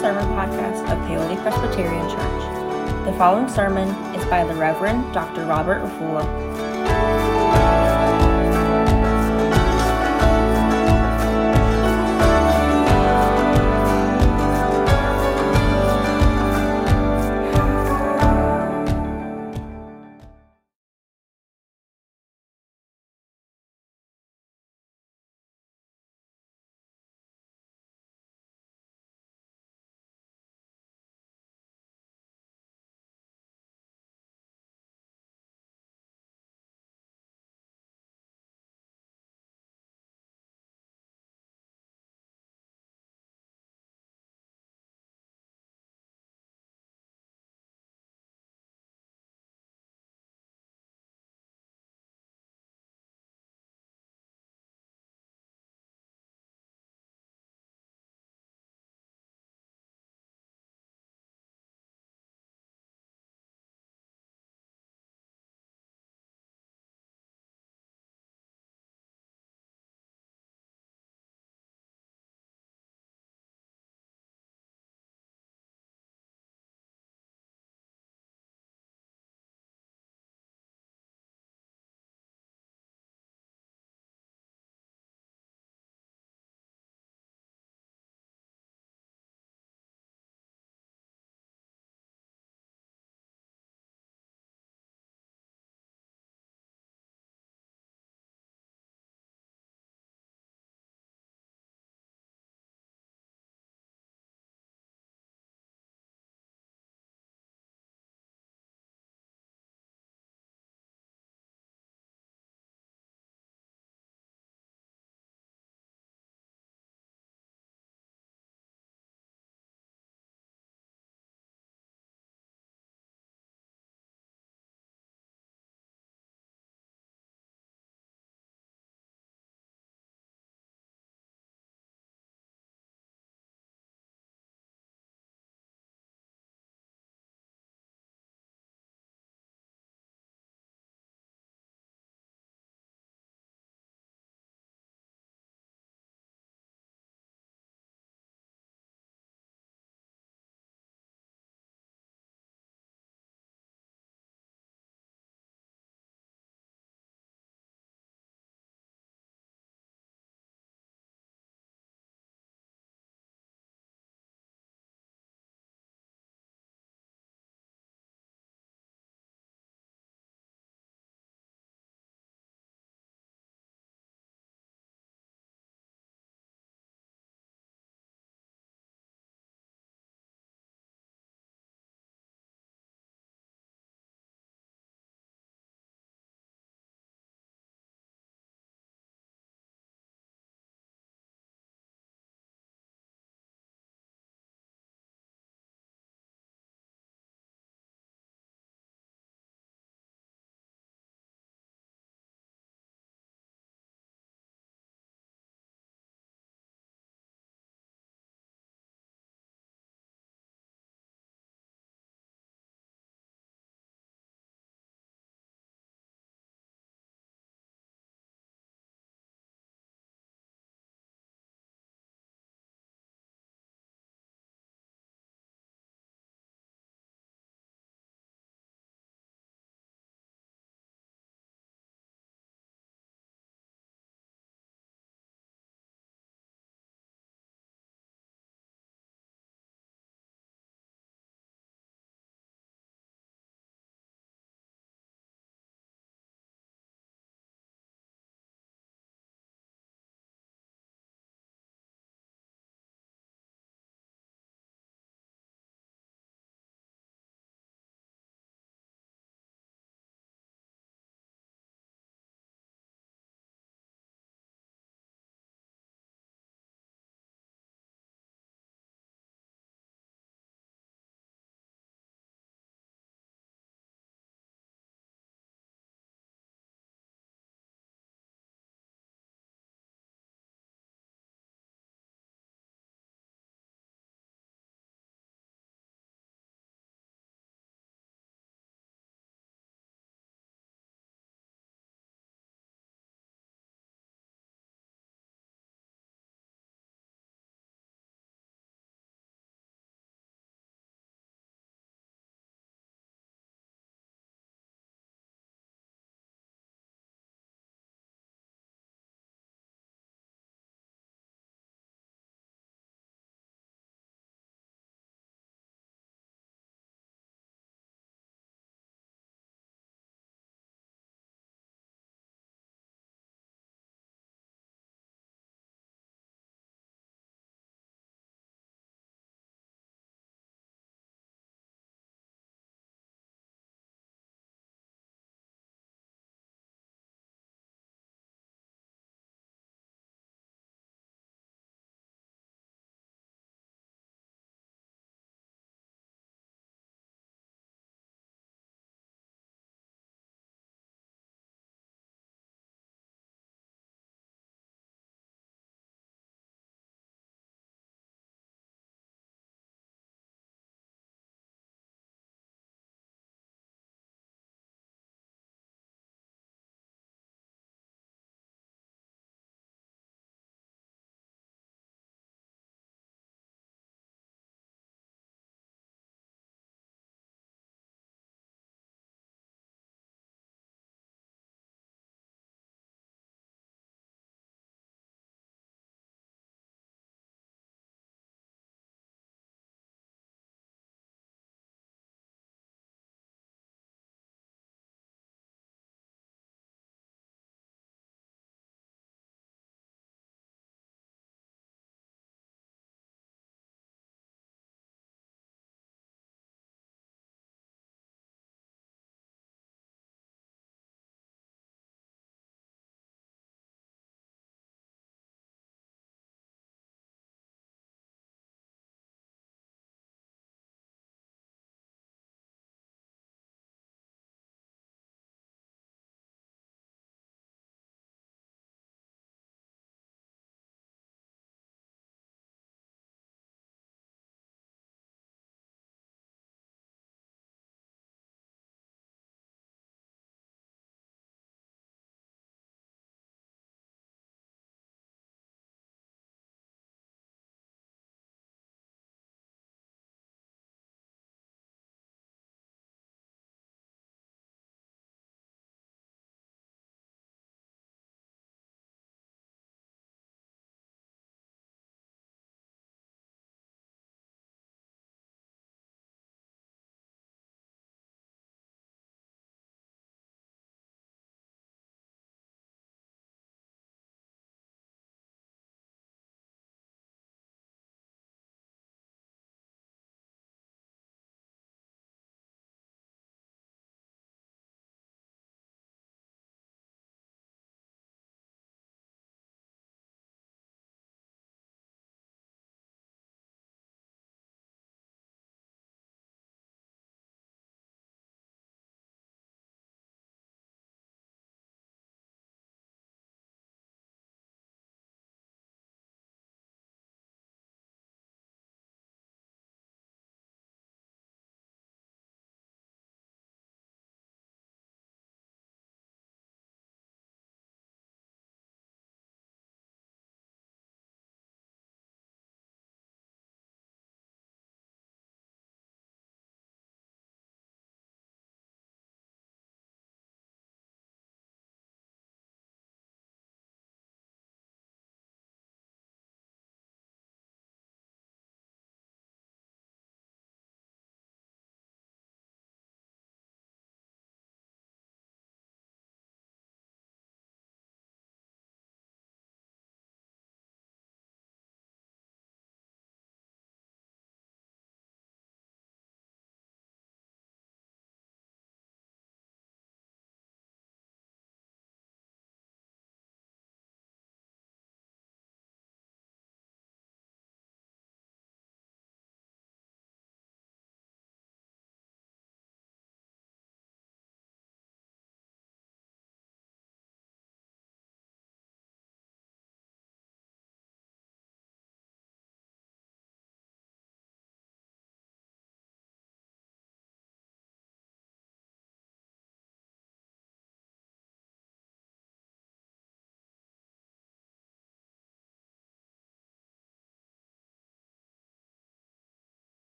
sermon podcast of Paoli Presbyterian Church. The following sermon is by the Reverend Dr. Robert Rafula.